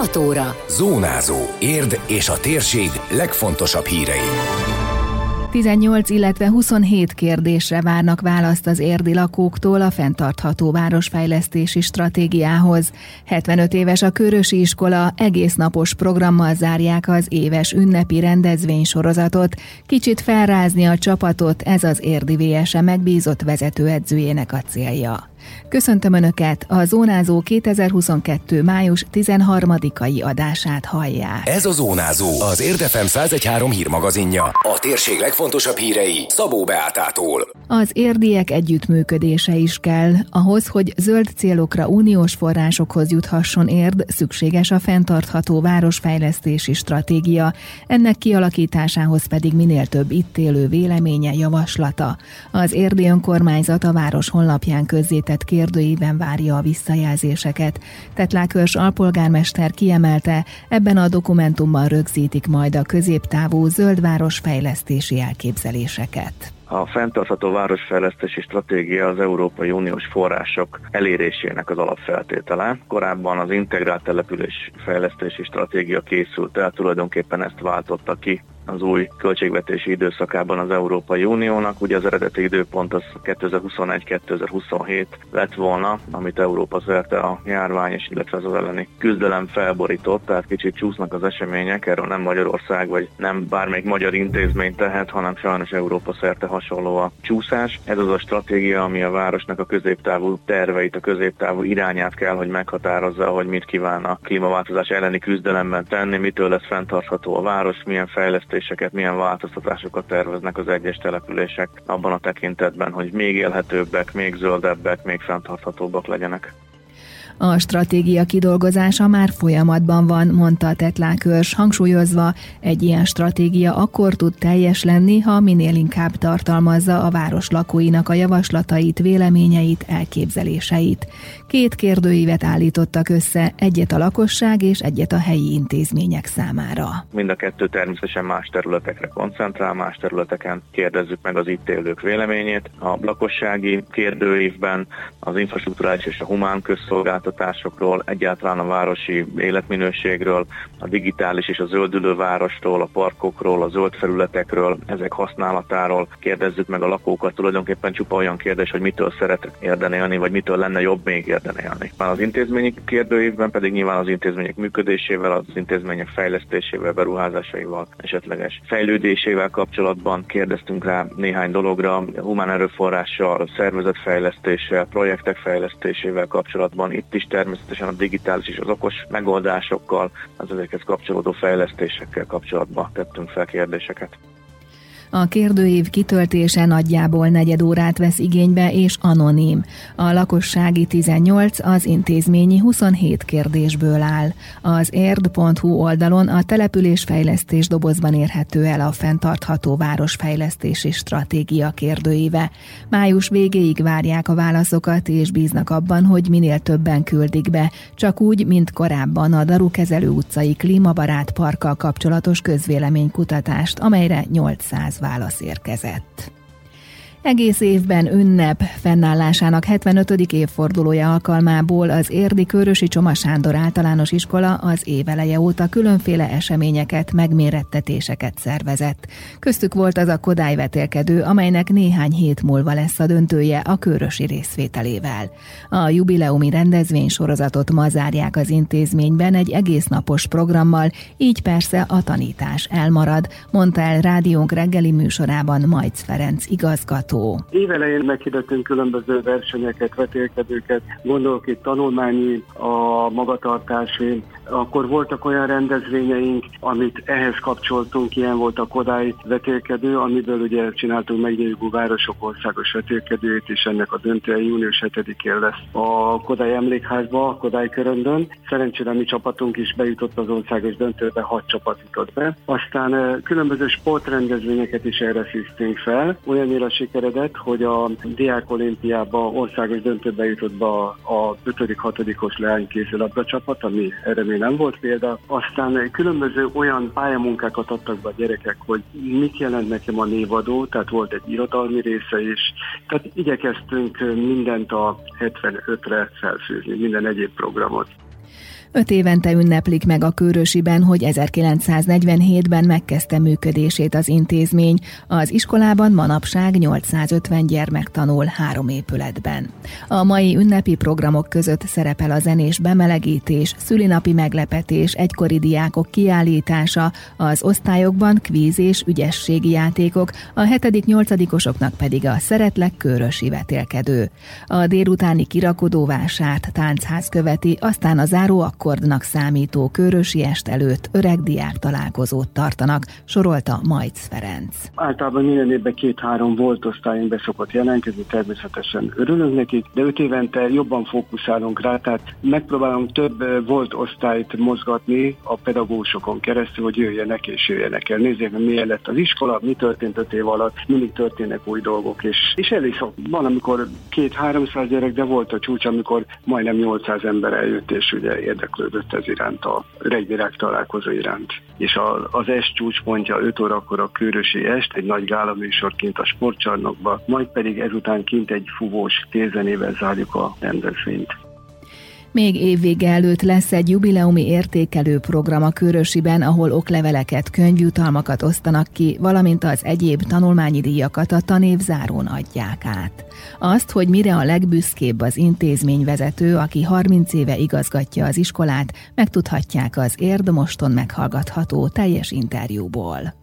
6 óra. Zónázó. Érd és a térség legfontosabb hírei. 18, illetve 27 kérdésre várnak választ az érdi lakóktól a fenntartható városfejlesztési stratégiához. 75 éves a Körösi iskola, egész napos programmal zárják az éves ünnepi rendezvénysorozatot. Kicsit felrázni a csapatot, ez az érdi VSE megbízott vezetőedzőjének a célja. Köszöntöm Önöket, a Zónázó 2022. május 13-ai adását hallják. Ez a Zónázó, az Érdefem 113 hírmagazinja. A térség legfontosabb hírei Szabó Beátától. Az érdiek együttműködése is kell. Ahhoz, hogy zöld célokra uniós forrásokhoz juthasson érd, szükséges a fenntartható városfejlesztési stratégia. Ennek kialakításához pedig minél több itt élő véleménye, javaslata. Az érdi önkormányzat a város honlapján közzétett feltett kérdőiben várja a visszajelzéseket. Tetlákörs alpolgármester kiemelte, ebben a dokumentumban rögzítik majd a középtávú zöldváros fejlesztési elképzeléseket. A fenntartható városfejlesztési stratégia az Európai Uniós források elérésének az alapfeltétele. Korábban az integrált település fejlesztési stratégia készült el, tulajdonképpen ezt váltotta ki az új költségvetési időszakában az Európai Uniónak. Ugye az eredeti időpont az 2021-2027 lett volna, amit Európa szerte a járvány és illetve az elleni küzdelem felborított, tehát kicsit csúsznak az események, erről nem Magyarország vagy nem bármelyik magyar intézmény tehet, hanem sajnos Európa szerte hasonló a csúszás. Ez az a stratégia, ami a városnak a középtávú terveit, a középtávú irányát kell, hogy meghatározza, hogy mit kíván a klímaváltozás elleni küzdelemben tenni, mitől lesz fenntartható a város, milyen fejlesztés lépéseket, milyen változtatásokat terveznek az egyes települések abban a tekintetben, hogy még élhetőbbek, még zöldebbek, még fenntarthatóbbak legyenek. A stratégia kidolgozása már folyamatban van, mondta a Tetlákörs, hangsúlyozva, egy ilyen stratégia akkor tud teljes lenni, ha minél inkább tartalmazza a város lakóinak a javaslatait, véleményeit, elképzeléseit. Két kérdőívet állítottak össze, egyet a lakosság és egyet a helyi intézmények számára. Mind a kettő természetesen más területekre koncentrál, más területeken kérdezzük meg az itt élők véleményét. A lakossági kérdőívben az infrastruktúrális és a humán közszolgáltatásokról, egyáltalán a városi életminőségről, a digitális és a zöldülő városról, a parkokról, a zöld felületekről, ezek használatáról kérdezzük meg a lakókat. Tulajdonképpen csupa olyan kérdés, hogy mitől szeretek érdenélni, vagy mitől lenne jobb még érden élni. Az intézményi kérdőívben pedig nyilván az intézmények működésével, az intézmények fejlesztésével, beruházásaival, esetleges fejlődésével kapcsolatban kérdeztünk rá néhány dologra, humán erőforrással, szervezetfejlesztéssel, projektek fejlesztésével kapcsolatban, itt is természetesen a digitális és az okos megoldásokkal, az ezekhez kapcsolódó fejlesztésekkel kapcsolatban tettünk fel kérdéseket. A kérdőív kitöltése nagyjából negyed órát vesz igénybe és anonim. A lakossági 18 az intézményi 27 kérdésből áll. Az érd.hu oldalon a településfejlesztés dobozban érhető el a fenntartható városfejlesztési stratégia kérdőíve. Május végéig várják a válaszokat és bíznak abban, hogy minél többen küldik be, csak úgy, mint korábban a Darukezelő utcai klímabarát parkkal kapcsolatos közvéleménykutatást, amelyre 800 válasz érkezett. Egész évben ünnep fennállásának 75. évfordulója alkalmából az Érdi Körösi Csoma Sándor általános iskola az éveleje óta különféle eseményeket, megmérettetéseket szervezett. Köztük volt az a Kodály vetélkedő, amelynek néhány hét múlva lesz a döntője a körösi részvételével. A jubileumi rendezvény sorozatot ma zárják az intézményben egy egész napos programmal, így persze a tanítás elmarad, mondta el rádiónk reggeli műsorában Majc Ferenc igazgató látható? Évelején meghirdetünk különböző versenyeket, vetélkedőket, gondolok itt tanulmányi, a magatartási, akkor voltak olyan rendezvényeink, amit ehhez kapcsoltunk, ilyen volt a Kodály vetélkedő, amiből ugye csináltunk megnyugvó városok országos vetélkedőjét, és ennek a döntője június 7-én lesz a Kodály emlékházba, a Kodály köröndön. Szerencsére mi csapatunk is bejutott az országos döntőbe, hat csapat jutott be. Aztán eh, különböző sportrendezvényeket is erre fűztünk fel. Olyannyira sikeredett, hogy a Diák Olimpiába országos döntőbe jutott be a 5.-6.-os leánykézilabda csapat, ami erre nem volt példa. Aztán különböző olyan pályamunkákat adtak be a gyerekek, hogy mit jelent nekem a névadó, tehát volt egy irodalmi része is. Tehát igyekeztünk mindent a 75-re felfűzni, minden egyéb programot. Öt évente ünneplik meg a Körösiben, hogy 1947-ben megkezdte működését az intézmény. Az iskolában manapság 850 gyermek tanul három épületben. A mai ünnepi programok között szerepel a zenés bemelegítés, szülinapi meglepetés, egykori diákok kiállítása, az osztályokban kvíz és ügyességi játékok, a 7.-8.-osoknak pedig a Szeretlek Körösi vetélkedő. A délutáni kirakodóvását táncház követi, aztán a záró akkordnak számító körösi est előtt öreg diák találkozót tartanak, sorolta Majc Ferenc. Általában minden évben két-három volt osztályunk be szokott jelentkezni, természetesen örülünk nekik, de öt évente jobban fókuszálunk rá, tehát megpróbálunk több volt osztályt mozgatni a pedagógusokon keresztül, hogy jöjjenek és jöjjenek el. Nézzék, milyen lett az iskola, mi történt öt év alatt, mindig történnek új dolgok, és, és elég szok. Van, amikor két-háromszáz gyerek, de volt a csúcs, amikor majdnem 800 ember eljött, és ugye érdeklődött ez iránt, a reggvirág találkozó iránt. És a, az est csúcspontja 5 órakor a Kőrösi est, egy nagy gálaműsorként a sportcsarnokba, majd pedig ezután kint egy fuvós kézenével zárjuk a rendezvényt. Még évvége előtt lesz egy jubileumi értékelő program a Körösiben, ahol okleveleket, könyvjutalmakat osztanak ki, valamint az egyéb tanulmányi díjakat a tanév zárón adják át. Azt, hogy mire a legbüszkébb az intézményvezető, aki 30 éve igazgatja az iskolát, megtudhatják az Érdmoston meghallgatható teljes interjúból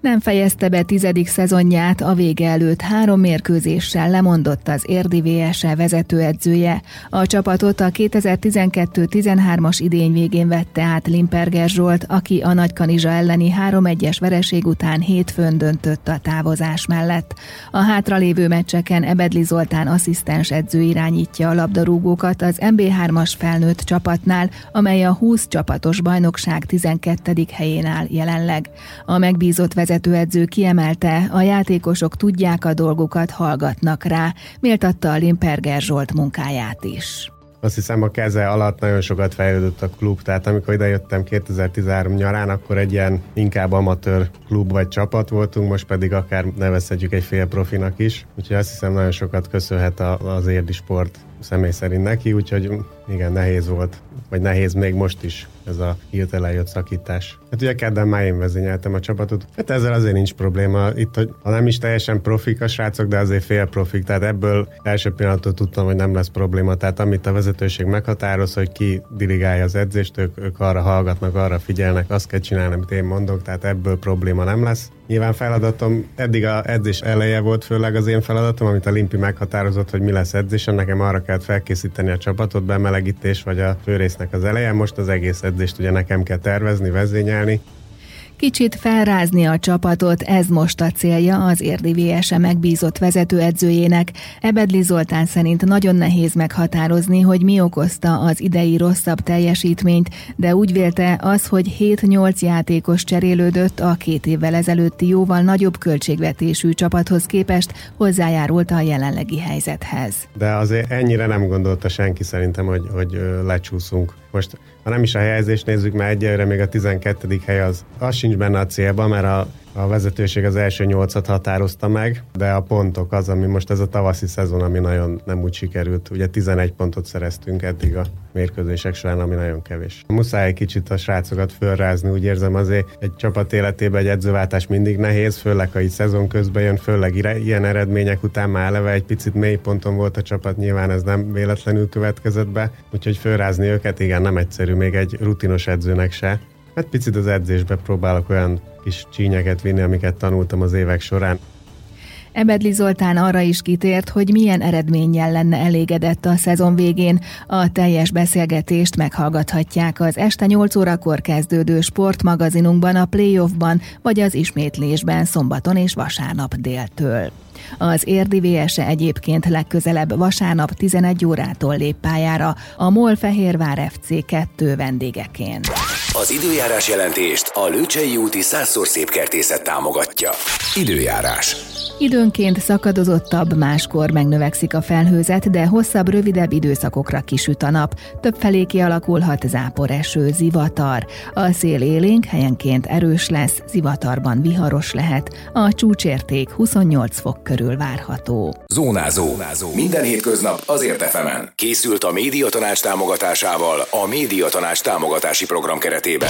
nem fejezte be tizedik szezonját, a vége előtt három mérkőzéssel lemondott az Érdi VSE vezetőedzője. A csapatot a 2012-13-as idény végén vette át Limperger Zsolt, aki a Nagykanizsa elleni 3-1-es vereség után hétfőn döntött a távozás mellett. A hátralévő meccseken Ebedli Zoltán asszisztens edző irányítja a labdarúgókat az MB3-as felnőtt csapatnál, amely a 20 csapatos bajnokság 12. helyén áll jelenleg. A megbízott vezetőedző kiemelte, a játékosok tudják a dolgokat, hallgatnak rá, méltatta a Limperger Zsolt munkáját is. Azt hiszem a keze alatt nagyon sokat fejlődött a klub, tehát amikor idejöttem 2013 nyarán, akkor egy ilyen inkább amatőr klub vagy csapat voltunk, most pedig akár nevezhetjük egy fél profinak is, úgyhogy azt hiszem nagyon sokat köszönhet az érdi sport személy szerint neki, úgyhogy igen, nehéz volt, vagy nehéz még most is ez a hirtelen jött szakítás. Hát ugye kedden már én vezényeltem a csapatot. Hát ezzel azért nincs probléma. Itt, hogy ha nem is teljesen profik a srácok, de azért fél profik, tehát ebből első pillanattól tudtam, hogy nem lesz probléma. Tehát amit a vezetőség meghatároz, hogy ki dirigálja az edzést, ők, ők arra hallgatnak, arra figyelnek, azt kell csinálni, amit én mondok, tehát ebből probléma nem lesz. Nyilván feladatom, eddig a edzés eleje volt főleg az én feladatom, amit a Limpi meghatározott, hogy mi lesz edzésen, nekem arra kellett felkészíteni a csapatot, bemelegítés vagy a főrésznek az eleje, most az egész edzést ugye nekem kell tervezni, vezényelni, Kicsit felrázni a csapatot, ez most a célja az érdi VSE megbízott vezetőedzőjének. Ebedli Zoltán szerint nagyon nehéz meghatározni, hogy mi okozta az idei rosszabb teljesítményt, de úgy vélte az, hogy 7-8 játékos cserélődött a két évvel ezelőtti jóval nagyobb költségvetésű csapathoz képest hozzájárult a jelenlegi helyzethez. De azért ennyire nem gondolta senki szerintem, hogy, hogy lecsúszunk. Most ha nem is a helyezést nézzük, mert egyelőre még a 12. hely az, az sincs benne a célban, mert a a vezetőség az első nyolcat határozta meg, de a pontok az, ami most ez a tavaszi szezon, ami nagyon nem úgy sikerült. Ugye 11 pontot szereztünk eddig a mérkőzések során, ami nagyon kevés. Muszáj egy kicsit a srácokat fölrázni, úgy érzem azért egy csapat életében egy edzőváltás mindig nehéz, főleg ha így szezon közben jön, főleg ilyen eredmények után már eleve egy picit mély ponton volt a csapat, nyilván ez nem véletlenül következett be, úgyhogy fölrázni őket igen nem egyszerű, még egy rutinos edzőnek se. Hát picit az edzésbe próbálok olyan kis csínyeket vinni, amiket tanultam az évek során. Ebedli Zoltán arra is kitért, hogy milyen eredménnyel lenne elégedett a szezon végén. A teljes beszélgetést meghallgathatják az este 8 órakor kezdődő sportmagazinunkban, a playoffban vagy az ismétlésben szombaton és vasárnap déltől. Az érdi VSE egyébként legközelebb vasárnap 11 órától lép pályára a MOL Fehérvár FC 2 vendégeként. Az időjárás jelentést a Lőcsei úti százszor szép kertészet támogatja. Időjárás. Időnként szakadozottabb, máskor megnövekszik a felhőzet, de hosszabb, rövidebb időszakokra kisüt a nap. Többfelé kialakulhat zápor eső, zivatar. A szél élénk helyenként erős lesz, zivatarban viharos lehet. A csúcsérték 28 fok körül várható. Zónázó. Zónázó. Minden hétköznap azért efemen. Készült a médiatanács támogatásával a médiatanács támogatási program keretében.